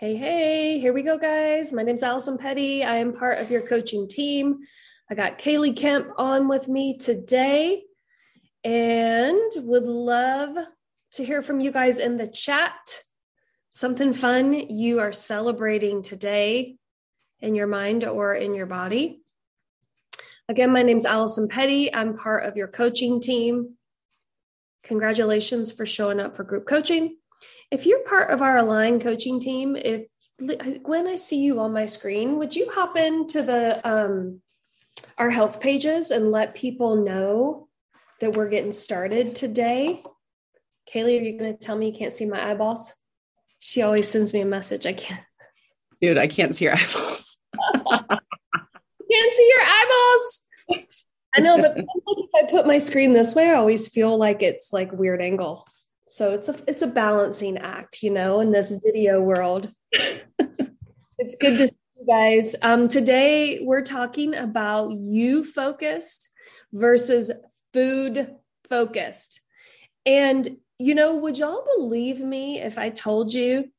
Hey, hey, here we go, guys. My name's Allison Petty. I am part of your coaching team. I got Kaylee Kemp on with me today and would love to hear from you guys in the chat. Something fun you are celebrating today in your mind or in your body. Again, my name's Allison Petty. I'm part of your coaching team. Congratulations for showing up for group coaching. If you're part of our Align coaching team, if Gwen, I see you on my screen, would you hop into the um, our health pages and let people know that we're getting started today? Kaylee, are you going to tell me you can't see my eyeballs? She always sends me a message. I can't. Dude, I can't see your eyeballs. can't see your eyeballs. I know, but if I put my screen this way, I always feel like it's like weird angle. So it's a it's a balancing act, you know, in this video world. it's good to see you guys. Um, today we're talking about you focused versus food focused. And you know, would y'all believe me if I told you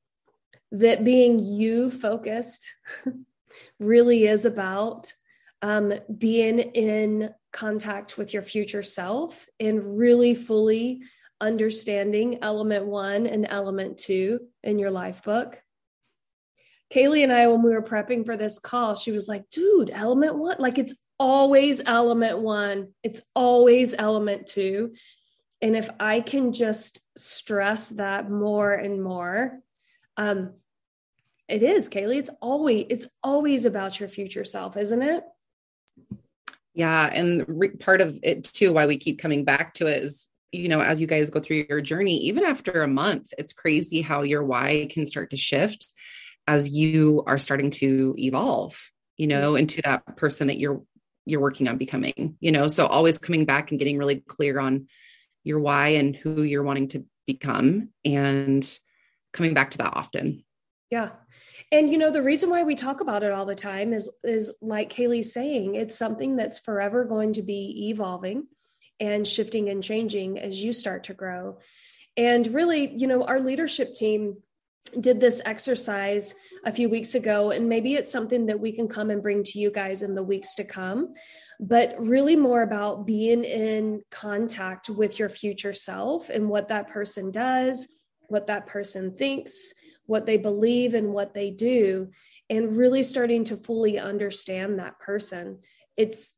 that being you focused really is about um, being in contact with your future self and really fully understanding element one and element two in your life book. Kaylee and I, when we were prepping for this call, she was like, dude, element one, like it's always element one, it's always element two. And if I can just stress that more and more, um, it is, Kaylee. It's always it's always about your future self, isn't it? Yeah, and re- part of it too, why we keep coming back to it is you know, as you guys go through your journey, even after a month, it's crazy how your why can start to shift as you are starting to evolve, you know, mm-hmm. into that person that you're you're working on becoming, you know. So always coming back and getting really clear on your why and who you're wanting to become and coming back to that often. Yeah. And you know the reason why we talk about it all the time is is like Kaylee's saying, it's something that's forever going to be evolving and shifting and changing as you start to grow. And really, you know, our leadership team did this exercise a few weeks ago, and maybe it's something that we can come and bring to you guys in the weeks to come. But really, more about being in contact with your future self and what that person does, what that person thinks, what they believe, and what they do, and really starting to fully understand that person. It's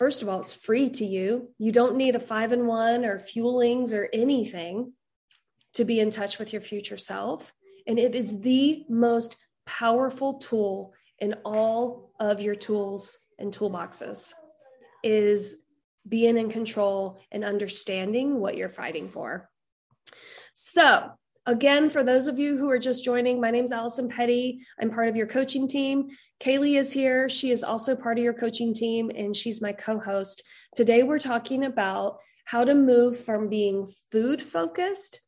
first of all, it's free to you. You don't need a five and one or fuelings or anything to be in touch with your future self. And it is the most powerful tool in all of your tools and toolboxes is being in control and understanding what you're fighting for. So, Again, for those of you who are just joining, my name is Allison Petty. I'm part of your coaching team. Kaylee is here. She is also part of your coaching team, and she's my co host. Today, we're talking about how to move from being food focused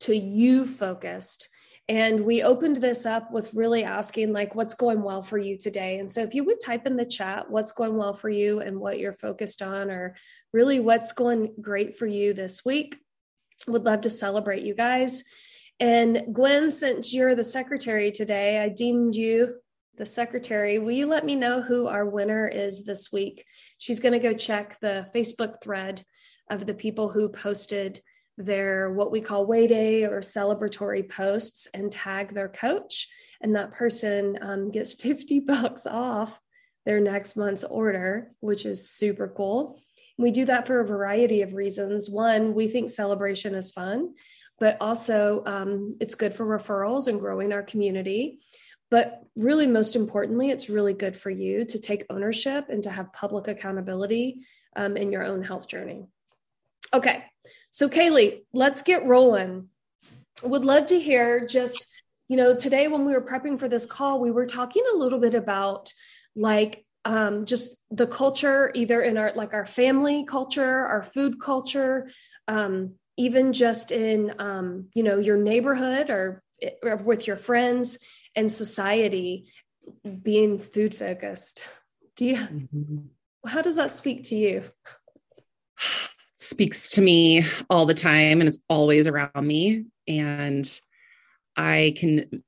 to you focused. And we opened this up with really asking, like, what's going well for you today? And so, if you would type in the chat what's going well for you and what you're focused on, or really what's going great for you this week, would love to celebrate you guys. And Gwen, since you're the secretary today, I deemed you the secretary. Will you let me know who our winner is this week? She's going to go check the Facebook thread of the people who posted their what we call way day or celebratory posts and tag their coach. And that person um, gets 50 bucks off their next month's order, which is super cool. We do that for a variety of reasons. One, we think celebration is fun but also um, it's good for referrals and growing our community. But really, most importantly, it's really good for you to take ownership and to have public accountability um, in your own health journey. Okay, so Kaylee, let's get rolling. Would love to hear just, you know, today when we were prepping for this call, we were talking a little bit about like um, just the culture, either in our like our family culture, our food culture, um, even just in um, you know your neighborhood or, or with your friends and society being food focused. Do you mm-hmm. how does that speak to you? Speaks to me all the time and it's always around me. And i can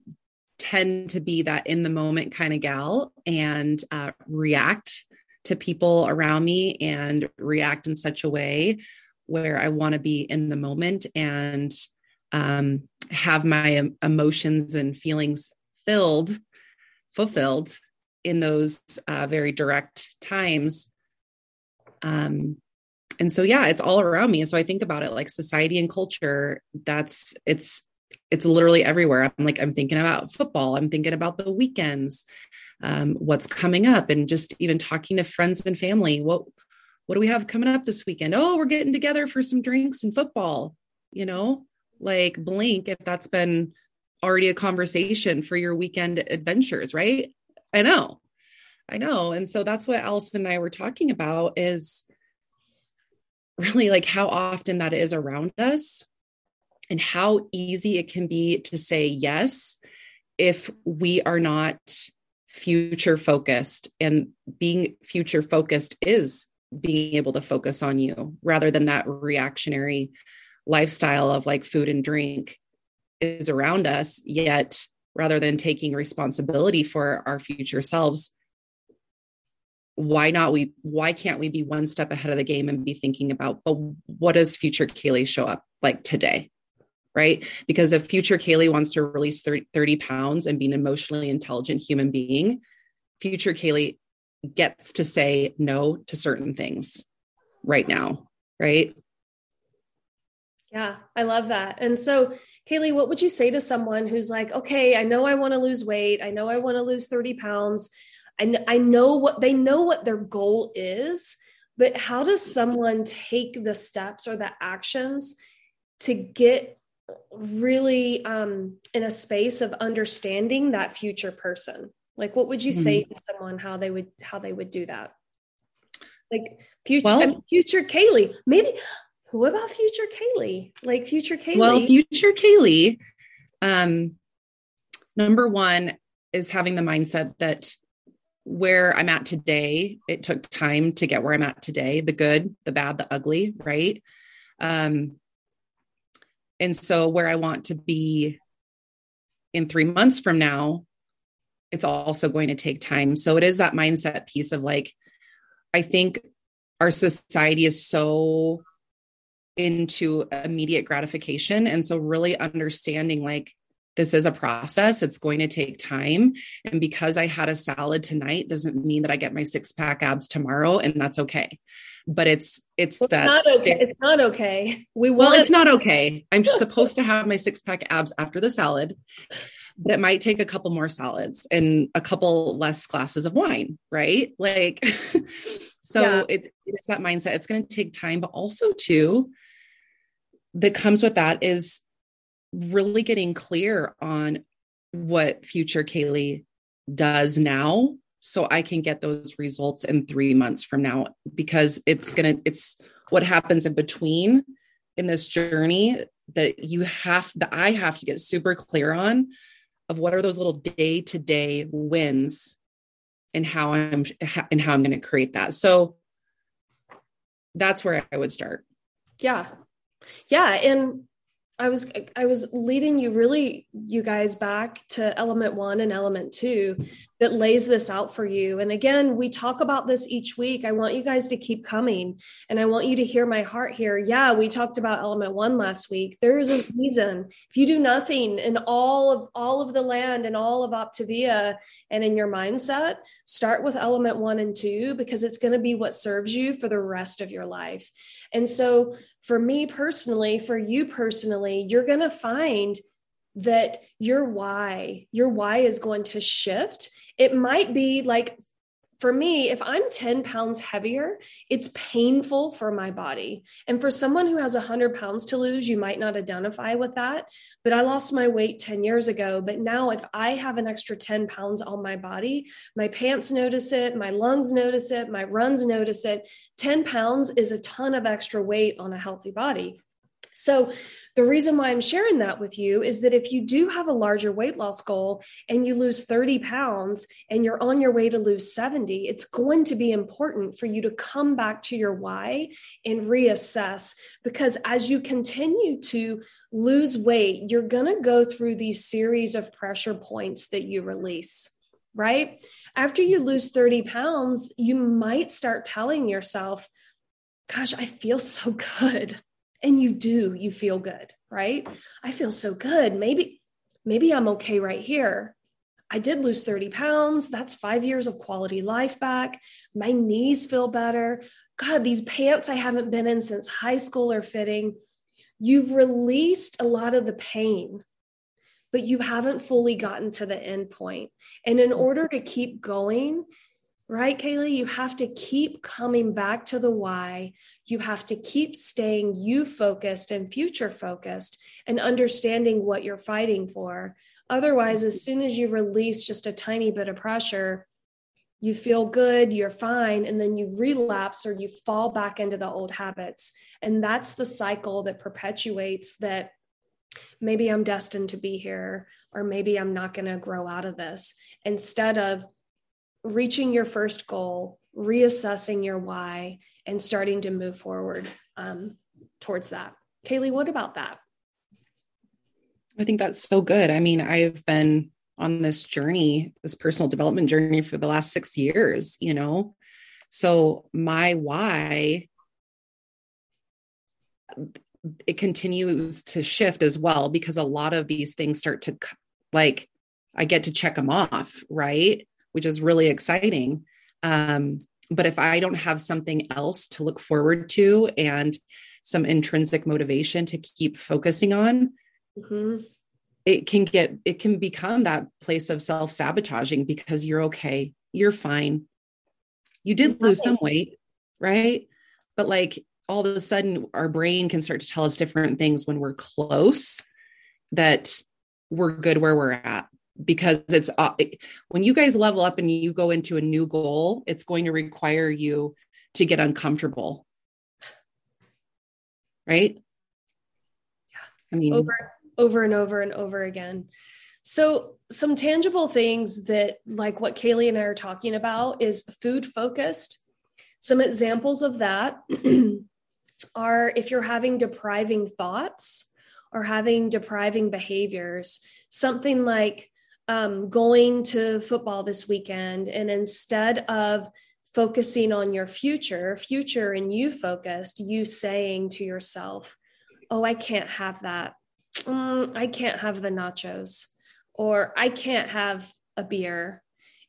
tend to be that in the moment kind of gal and uh, react to people around me and react in such a way where I want to be in the moment and um, have my emotions and feelings filled, fulfilled in those uh, very direct times. Um, and so, yeah, it's all around me. And so I think about it like society and culture. That's it's it's literally everywhere. I'm like I'm thinking about football. I'm thinking about the weekends, um, what's coming up, and just even talking to friends and family. What what do we have coming up this weekend? Oh, we're getting together for some drinks and football. You know, like blink if that's been already a conversation for your weekend adventures, right? I know. I know. And so that's what Allison and I were talking about is really like how often that is around us and how easy it can be to say yes if we are not future focused and being future focused is being able to focus on you rather than that reactionary lifestyle of like food and drink is around us yet rather than taking responsibility for our future selves why not we why can't we be one step ahead of the game and be thinking about but what does future kaylee show up like today right? Because if future kaylee wants to release 30, 30 pounds and be an emotionally intelligent human being future kaylee gets to say no to certain things right now right yeah, I love that. And so, Kaylee, what would you say to someone who's like, okay, I know I want to lose weight. I know I want to lose 30 pounds. I, I know what they know what their goal is, but how does someone take the steps or the actions to get really um, in a space of understanding that future person? Like, what would you mm-hmm. say to someone how they would how they would do that? Like future well, I mean, future Kaylee, maybe who about future Kaylee? Like future Kaylee? Well, future Kaylee, um, number one is having the mindset that where I'm at today, it took time to get where I'm at today, the good, the bad, the ugly, right? Um, and so where I want to be in three months from now, it's also going to take time. So it is that mindset piece of like, I think our society is so into immediate gratification. And so, really understanding like, this is a process. It's going to take time. And because I had a salad tonight doesn't mean that I get my six pack abs tomorrow. And that's okay. But it's, it's well, that. It's not, okay. it's not okay. We Well, it's not okay. I'm supposed to have my six pack abs after the salad, but it might take a couple more salads and a couple less glasses of wine. Right. Like, so yeah. it, it's that mindset. It's going to take time, but also too, that comes with that is really getting clear on what future Kaylee does now so I can get those results in 3 months from now because it's going to it's what happens in between in this journey that you have that I have to get super clear on of what are those little day-to-day wins and how I'm and how I'm going to create that. So that's where I would start. Yeah, yeah. And I was I was leading you really you guys back to element 1 and element 2 that lays this out for you. And again, we talk about this each week. I want you guys to keep coming and I want you to hear my heart here. Yeah, we talked about element 1 last week. There is a reason. If you do nothing in all of all of the land and all of Optavia and in your mindset, start with element 1 and 2 because it's going to be what serves you for the rest of your life. And so for me personally, for you personally, you're going to find that your why, your why is going to shift. It might be like for me, if I'm 10 pounds heavier, it's painful for my body. And for someone who has 100 pounds to lose, you might not identify with that. But I lost my weight 10 years ago. But now, if I have an extra 10 pounds on my body, my pants notice it, my lungs notice it, my runs notice it. 10 pounds is a ton of extra weight on a healthy body. So, The reason why I'm sharing that with you is that if you do have a larger weight loss goal and you lose 30 pounds and you're on your way to lose 70, it's going to be important for you to come back to your why and reassess because as you continue to lose weight, you're going to go through these series of pressure points that you release, right? After you lose 30 pounds, you might start telling yourself, Gosh, I feel so good and you do you feel good right? I feel so good. Maybe maybe i'm okay right here. I did lose 30 pounds. That's five years of quality life back. My knees feel better. God these pants i haven't been in since high school are fitting. You've released a lot of the pain but you haven't fully gotten to the end point. And in order to keep going right, Kaylee? You have to keep coming back to the why. You have to keep staying you focused and future focused and understanding what you're fighting for. Otherwise, as soon as you release just a tiny bit of pressure, you feel good, you're fine, and then you relapse or you fall back into the old habits. And that's the cycle that perpetuates that maybe I'm destined to be here, or maybe I'm not going to grow out of this. Instead of reaching your first goal, reassessing your why, and starting to move forward um, towards that. Kaylee, what about that? I think that's so good. I mean, I've been on this journey, this personal development journey for the last six years, you know? So my why, it continues to shift as well because a lot of these things start to like, I get to check them off, right? Which is really exciting. Um, but if I don't have something else to look forward to and some intrinsic motivation to keep focusing on, mm-hmm. it can get, it can become that place of self sabotaging because you're okay, you're fine. You did lose some weight, right? But like all of a sudden, our brain can start to tell us different things when we're close that we're good where we're at because it's uh, when you guys level up and you go into a new goal, it's going to require you to get uncomfortable. Right? Yeah. I mean, over over and over and over again. So, some tangible things that, like what Kaylee and I are talking about, is food focused. Some examples of that are if you're having depriving thoughts or having depriving behaviors, something like um, going to football this weekend and instead of focusing on your future, future and you focused, you saying to yourself, Oh, I can't have that. Mm, I can't have the nachos, or I can't have a beer.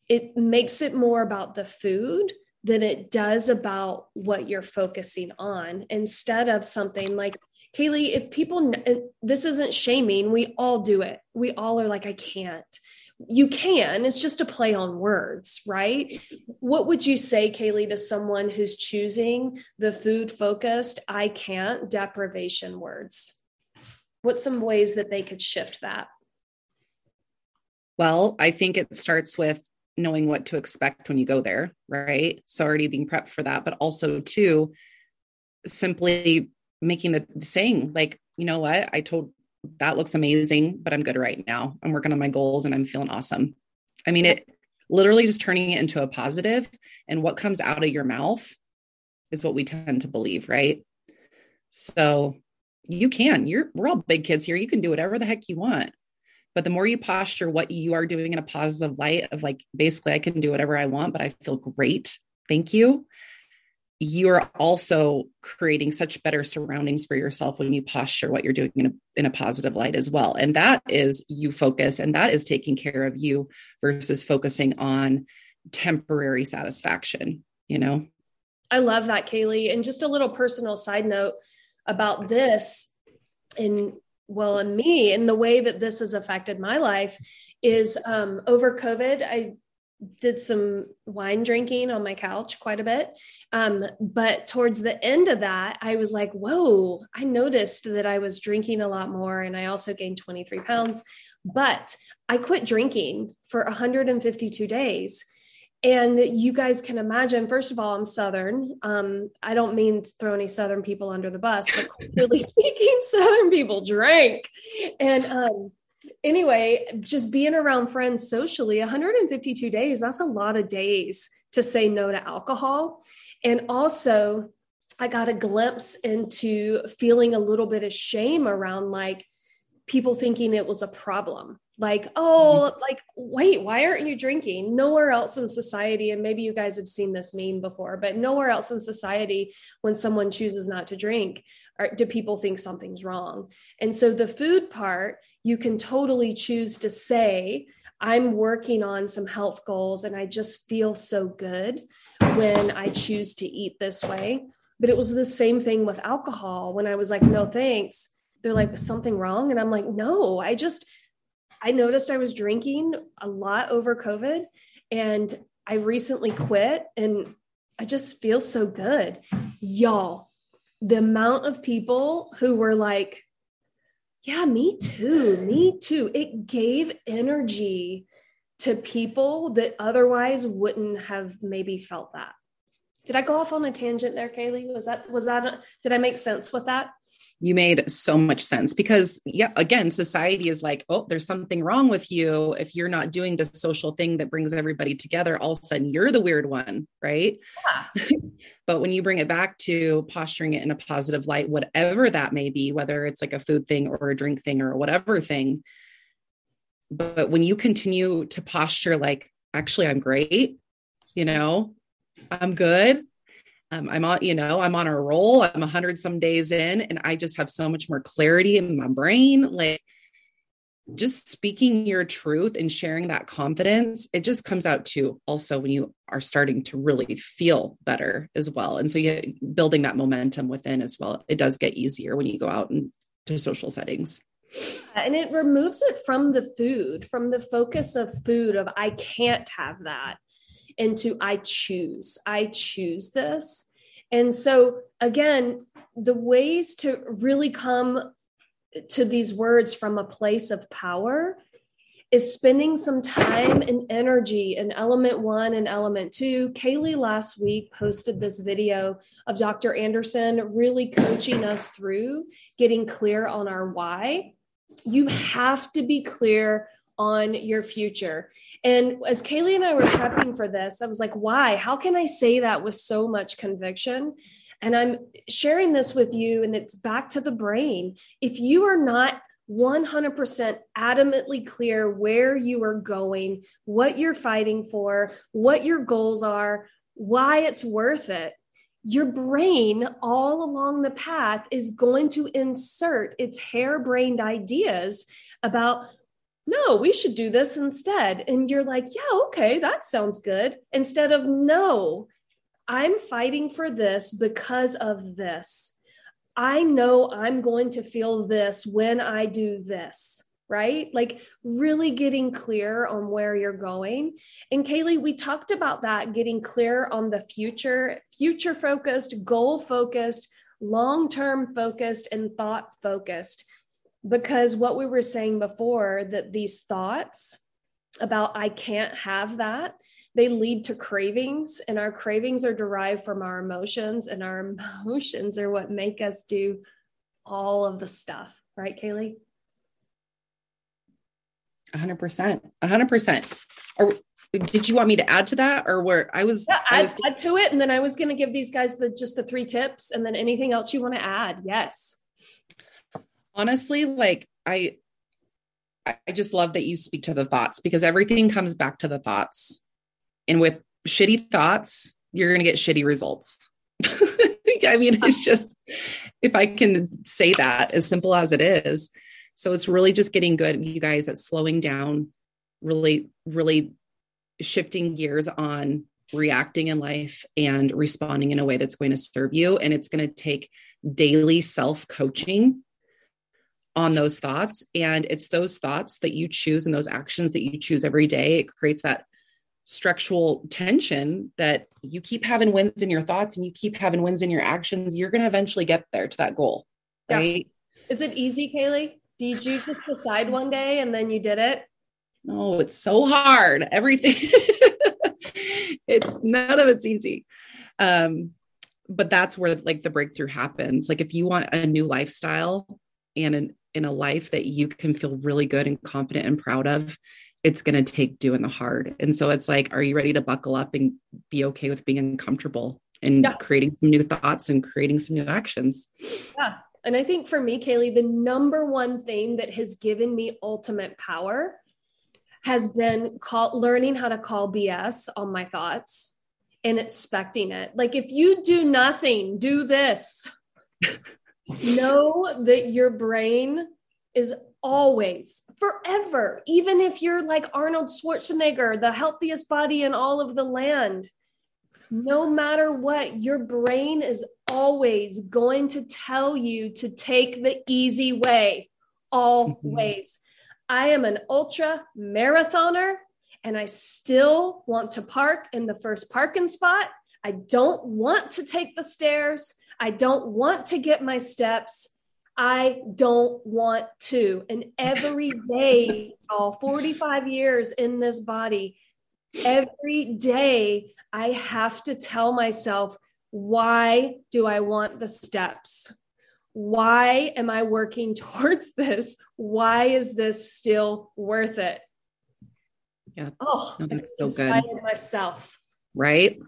It makes it more about the food than it does about what you're focusing on instead of something like Kaylee, if people, uh, this isn't shaming, we all do it. We all are like, I can't. You can, it's just a play on words, right? What would you say, Kaylee, to someone who's choosing the food focused, I can't deprivation words? What's some ways that they could shift that? Well, I think it starts with knowing what to expect when you go there, right? So already being prepped for that, but also too, simply making the saying like, you know what, I told that looks amazing, but I'm good right now. I'm working on my goals and I'm feeling awesome. I mean, it literally just turning it into a positive and what comes out of your mouth is what we tend to believe, right? So you can, you're, we're all big kids here. You can do whatever the heck you want. But the more you posture what you are doing in a positive light of like, basically, I can do whatever I want, but I feel great. Thank you you're also creating such better surroundings for yourself when you posture what you're doing in a, in a positive light as well. And that is you focus and that is taking care of you versus focusing on temporary satisfaction you know? I love that kaylee. And just a little personal side note about this and well and me and the way that this has affected my life is um, over covid i did some wine drinking on my couch quite a bit. Um, but towards the end of that, I was like, whoa, I noticed that I was drinking a lot more. And I also gained 23 pounds. But I quit drinking for 152 days. and you guys can imagine first of all i'm southern um, i don't mean to throw any southern people under the bus but really speaking southern people drank and um, anyway just being around friends socially 152 days that's a lot of days to say no to alcohol. And also i got a glimpse into feeling a little bit of shame around like people thinking it was a problem like oh mm-hmm. like wait why aren't you drinking? Nowhere else in society and maybe you guys have seen this meme before but nowhere else in society when someone chooses not to drink do people think something's wrong. And so the food part you can totally choose to say i'm working on some health goals and i just feel so good when i choose to eat this way. But it was the same thing with alcohol. When i was like no thanks they're like something wrong? And i'm like no i just I noticed I was drinking a lot over COVID and I recently quit and I just feel so good. Y'all, the amount of people who were like, yeah, me too, me too. It gave energy to people that otherwise wouldn't have maybe felt that. Did I go off on a tangent there, Kaylee? Was that, was that, a, did I make sense with that? You made so much sense because yeah again society is like oh there's something wrong with you if you're not doing this social thing that brings everybody together all of a sudden you're the weird one right yeah. but when you bring it back to posturing it in a positive light whatever that may be whether it's like a food thing or a drink thing or whatever thing but when you continue to posture like actually i'm great you know i'm good um, I'm on, you know, I'm on a roll. I'm a hundred some days in, and I just have so much more clarity in my brain. Like just speaking your truth and sharing that confidence, it just comes out too. Also, when you are starting to really feel better as well, and so you building that momentum within as well. It does get easier when you go out into social settings. And it removes it from the food, from the focus of food of I can't have that into I choose, I choose this. And so, again, the ways to really come to these words from a place of power is spending some time and energy in element one and element two. Kaylee last week posted this video of Dr. Andersen really coaching us through getting clear on our why. You have to be clear on your future. And as Kaylee and I were prepping for this, I was like, why? How can I say that with so much conviction? And I'm sharing this with you, and it's back to the brain. If you are not 100% adamantly clear where you are going, what you're fighting for, what your goals are, why it's worth it, your brain all along the path is going to insert its harebrained ideas about no, we should do this instead. And you're like, yeah, okay, that sounds good. Instead of, no, I'm fighting for this because of this. I know I'm going to feel this when I do this, right? Like really getting clear on where you're going. And Kaylee, we talked about that getting clear on the future, future focused, goal focused, long term focused, and thought focused because what we were saying before that these thoughts about I can't have that they lead to cravings and our cravings are derived from our emotions and our emotions are what make us do all of the stuff. Right kaylee? 100% 100% or did you want me to add to that or where i was yeah, I was add, add to it and then i was going to give these guys the just the three tips and then anything else you want to add? Yes honestly, like I I just love that you speak to the thoughts because everything comes back to the thoughts. And with shitty thoughts, you're going to get shitty results. I mean, it's just, if I can say that as simple as it is. So it's really just getting good, you guys, at slowing down, really, really shifting gears on reacting in life and responding in a way that's going to serve you. And it's going to take daily self coaching on those thoughts. And it's those thoughts that you choose and those actions that you choose every day. It creates that structural tension that you keep having wins in your thoughts and you keep having wins in your actions. You're going to eventually get there to that goal. Right. Yeah. Is it easy, Kaylee? Did you just decide one day and then you did it? No, it's so hard. Everything. it's none of it's easy. Um, but that's where like the breakthrough happens. Like if you want a new lifestyle and an, in a life that you can feel really good and confident and proud of, it's going to take doing the hard. And so it's like, are you ready to buckle up and be okay with being uncomfortable and yeah. creating some new thoughts and creating some new actions? Yeah. And I think for me, Kaylee, the number one thing that has given me ultimate power has been call, learning how to call BS on my thoughts and expecting it. Like if you do nothing, do this. know that your brain is always forever even if you're like arnold schwarzenegger the healthiest body in all of the land. No matter what your brain is always going to tell you to take the easy way always. Mm-hmm. i am an ultra marathoner and i still want to park in the first parking spot. I don't want to take the stairs i don't want to get my steps I don't want to. And every day, all 45 years in this body, every day I have to tell myself, why do I want the steps? Why am I working towards this? Why is this still worth it? Yeah. Oh, no, that's so good. Myself. Right.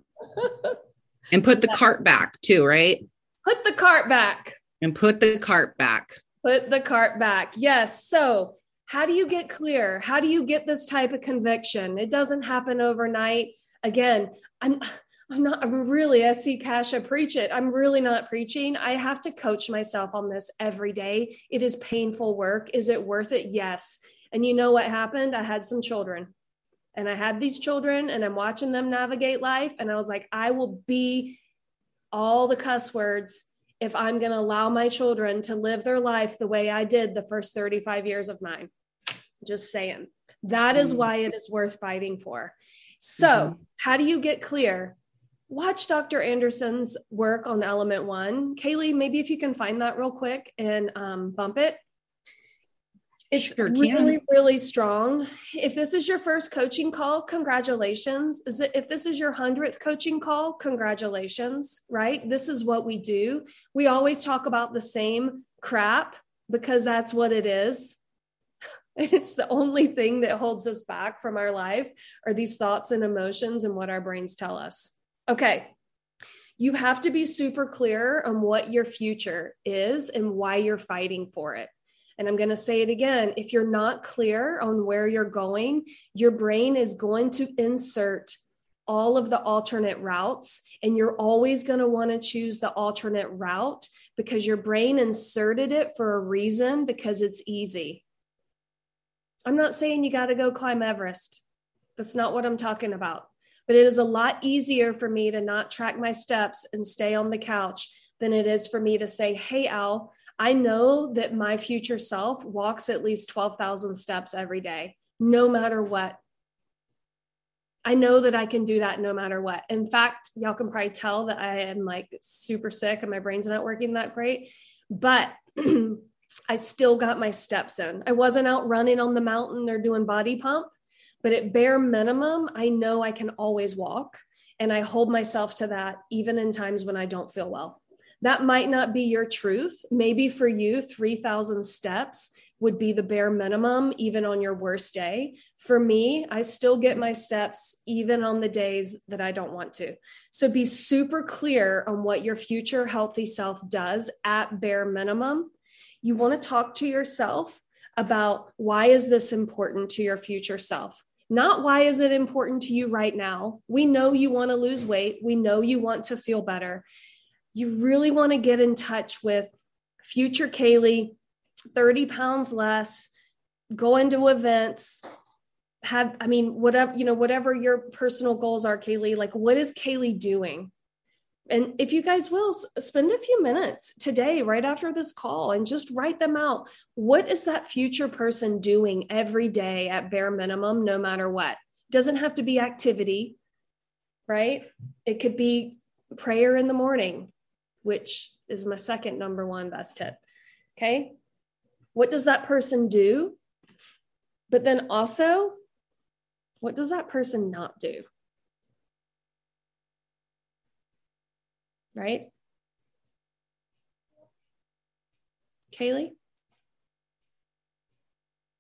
and put the yeah. cart back too, right? Put the cart back and put the cart back. Put the cart back. Yes. So, how do you get clear? How do you get this type of conviction? It doesn't happen overnight. Again, I'm I'm not I'm really SC Kasha preach it. I'm really not preaching. I have to coach myself on this every day. It is painful work. Is it worth it? Yes. And you know what happened? I had some children. And I had these children and I'm watching them navigate life and I was like I will be all the cuss words if I'm going to allow my children to live their life the way I did the first 35 years of mine. Just saying. That is mm-hmm. why it is worth fighting for. So, mm-hmm. how do you get clear? Watch Dr. Andersen's work on element one. Kaylee, maybe if you can find that real quick and um, bump it. It's sure really, really strong. If this is your first coaching call, congratulations. Is it if this is your hundredth coaching call, congratulations, right? This is what we do. We always talk about the same crap because that's what it is. And it's the only thing that holds us back from our life are these thoughts and emotions and what our brains tell us. Okay. You have to be super clear on what your future is and why you're fighting for it. And I'm going to say it again if you're not clear on where you're going, your brain is going to insert all of the alternate routes, and you're always going to want to choose the alternate route because your brain inserted it for a reason because it's easy. I'm not saying you got to go climb Everest. That's not what I'm talking about. But it is a lot easier for me to not track my steps and stay on the couch than it is for me to say, Hey, Al, I know that my future self walks at least 12,000 steps every day, no matter what. I know that I can do that no matter what. In fact, y'all can probably tell that I am like super sick and my brain's not working that great, but I still got my steps in. I wasn't out running on the mountain or doing body pump, but at bare minimum, I know I can always walk. And I hold myself to that even in times when I don't feel well. That might not be your truth. Maybe for you, 3,000 steps would be the bare minimum, even on your worst day. For me, I still get my steps even on the days that I don't want to. So be super clear on what your future healthy self does at bare minimum. You want to talk to yourself about why is this important to your future self? Not why is it important to you right now? We know you want to lose weight. We know you want to feel better you really want to get in touch with future Kaylee, 30 pounds less, go into events, have, I mean, whatever, you know, whatever your personal goals are, Kaylee, like what is Kaylee doing? And if you guys will spend a few minutes today, right after this call, and just write them out. What is that future person doing every day at bare minimum, no matter what? Doesn't have to be activity, right? It could be prayer in the morning, which is my second number one best tip. Okay. What does that person do? But then also, what does that person not do? right? Kaylee?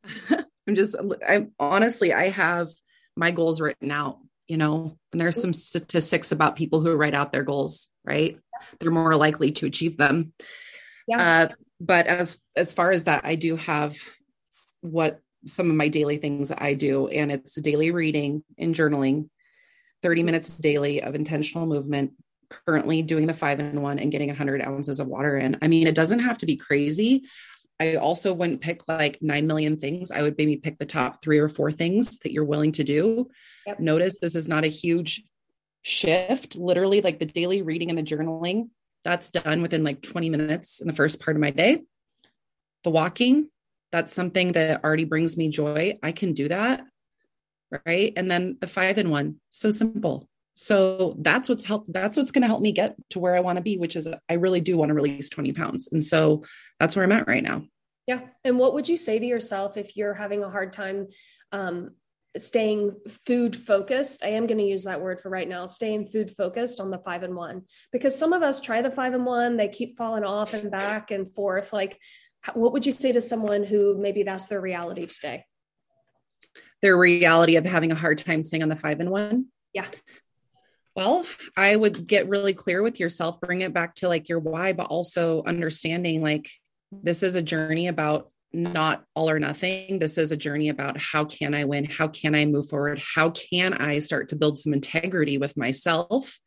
I'm just, I'm honestly, I have my goals written out, you know, and there's some statistics about people who write out their goals, right? They're more likely to achieve them. Yeah. Uh, but as as far as that, I do have what some of my daily things I do, and it's daily reading and journaling, 30 minutes daily of intentional movement, currently doing the five and one and getting 100 ounces of water in. I mean, it doesn't have to be crazy. I also wouldn't pick like 9 million things. I would maybe pick the top three or four things that you're willing to do. Yep. Notice this is not a huge shift. Literally, like the daily reading and the journaling, that's done within like 20 minutes in the first part of my day. The walking, that's something that already brings me joy. I can do that. Right. And then the five and one, so simple. So that's what's help. That's what's going to help me get to where I want to be, which is I really do want to release 20 pounds. And so that's where I'm at right now. Yeah. And what would you say to yourself if you're having a hard time um, staying food focused? I am going to use that word for right now, staying food focused on the five and one, because some of us try the five and one, they keep falling off and back and forth. Like, what would you say to someone who maybe that's their reality today? Their reality of having a hard time staying on the five and one? Yeah. Well, I would get really clear with yourself, bring it back to like your why, but also understanding like this is a journey about not all or nothing. This is a journey about how can I win? How can I move forward? How can I start to build some integrity with myself?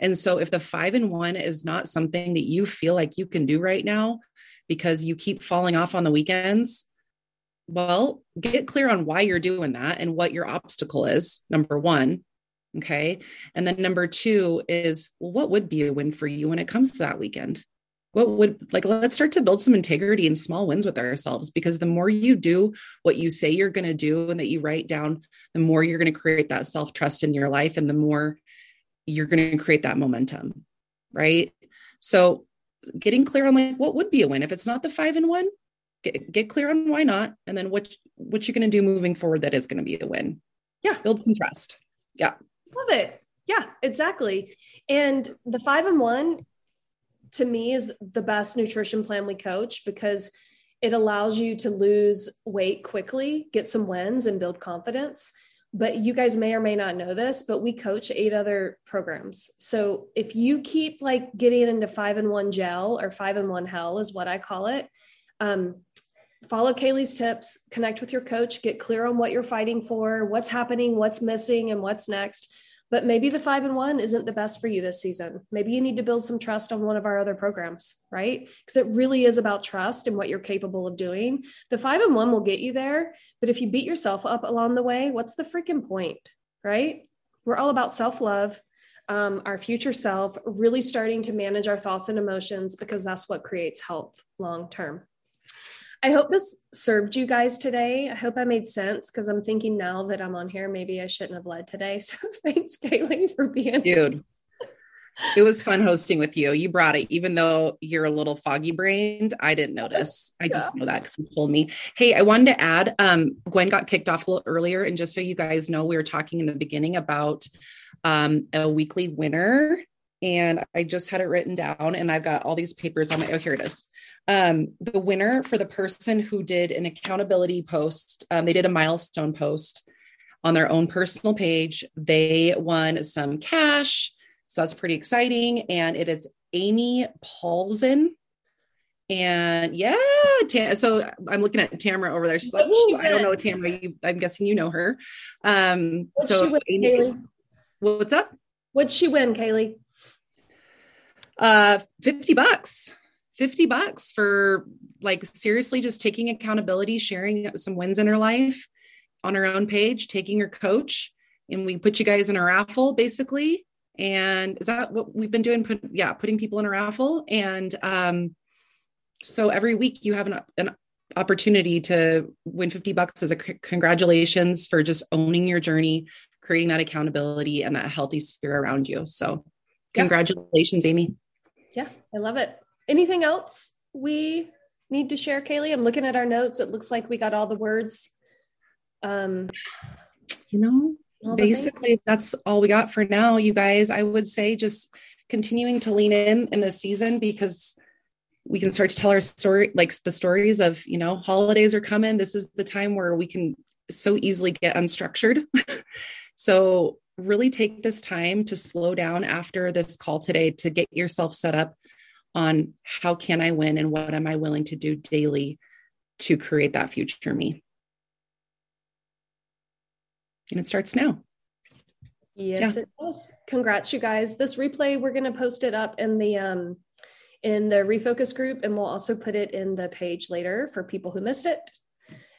And so, if the five and one is not something that you feel like you can do right now because you keep falling off on the weekends, well, get clear on why you're doing that and what your obstacle is, number one. Okay. And then number two is, well, what would be a win for you when it comes to that weekend? What would like, let's start to build some integrity and small wins with ourselves because the more you do what you say you're going to do and that you write down, the more you're going to create that self trust in your life and the more you're going to create that momentum. Right. So getting clear on like what would be a win if it's not the five and one, get, get clear on why not. And then what, what you're going to do moving forward that is going to be a win. Yeah. Build some trust. Yeah. Love it. Yeah, exactly. And the five and one to me is the best nutrition plan we coach because it allows you to lose weight quickly, get some wins, and build confidence. But you guys may or may not know this, but we coach eight other programs. So if you keep like getting into five and one gel or five and one hell is what I call it, um, follow Kaylee's tips, connect with your coach, get clear on what you're fighting for, what's happening, what's missing, and what's next. But maybe the five and one isn't the best for you this season. Maybe you need to build some trust on one of our other programs, right? Because it really is about trust and what you're capable of doing. The five and one will get you there. But if you beat yourself up along the way, what's the freaking point, right? We're all about self love, um, our future self, really starting to manage our thoughts and emotions because that's what creates health long term. I hope this served you guys today. I hope I made sense because I'm thinking now that I'm on here, maybe I shouldn't have led today. So thanks, Kaylee, for being dude. It was fun hosting with you. You brought it, even though you're a little foggy brained. I didn't notice. I just yeah. know that because you told me. Hey, I wanted to add. Um, Gwen got kicked off a little earlier, and just so you guys know, we were talking in the beginning about um, a weekly winner and I just had it written down and I've got all these papers on my oh here it is. Um, the winner for the person who did an accountability post, um, they did a milestone post on their own personal page. They won some cash. So that's pretty exciting. And it is Amy Paulson. And yeah, Tam- so I'm looking at Tamara over there. She's like, I don't know Tamara. You, I'm guessing you know her. Um, What's so win, Amy, what's up? What'd she win, Kaylee? Uh, 50 bucks. 50 bucks for like seriously just taking accountability, sharing some wins in her life on her own page, taking her coach, and we put you guys in a raffle basically. And is that what we've been doing? Put, yeah, putting people in a raffle. And um, so every week you have an, an opportunity to win 50 bucks as a c- congratulations for just owning your journey, creating that accountability and that healthy sphere around you. So, congratulations, yeah. Amy. Yeah, I love it. Anything else we need to share, Kaylee? I'm looking at our notes. It looks like we got all the words. Um, you know, basically that's all we got for now you guys i would say just continuing to lean in in this season because we can start to tell our story like the stories of you know holidays are coming this is the time where we can so easily get unstructured so really take this time to slow down after this call today to get yourself set up on how can i win and what am i willing to do daily to create that future me and it starts now yes yeah. it does congrats you guys this replay we're going to post it up in the um in the refocus group and we'll also put it in the page later for people who missed it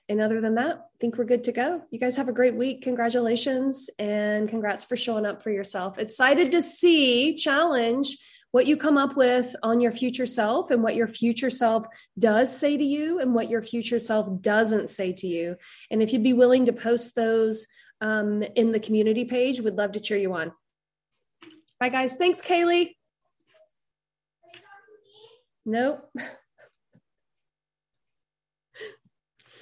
and other than that, I think we're good to go. You guys have a great week. Congratulations and congrats for showing up for yourself. Excited to see challenge what you come up with on your future self and what your future self does say to you and what your future self doesn't say to you. And if you'd be willing to post those um, in the community page, we'd love to cheer you on. Bye, guys. Thanks, Kaylee. Nope.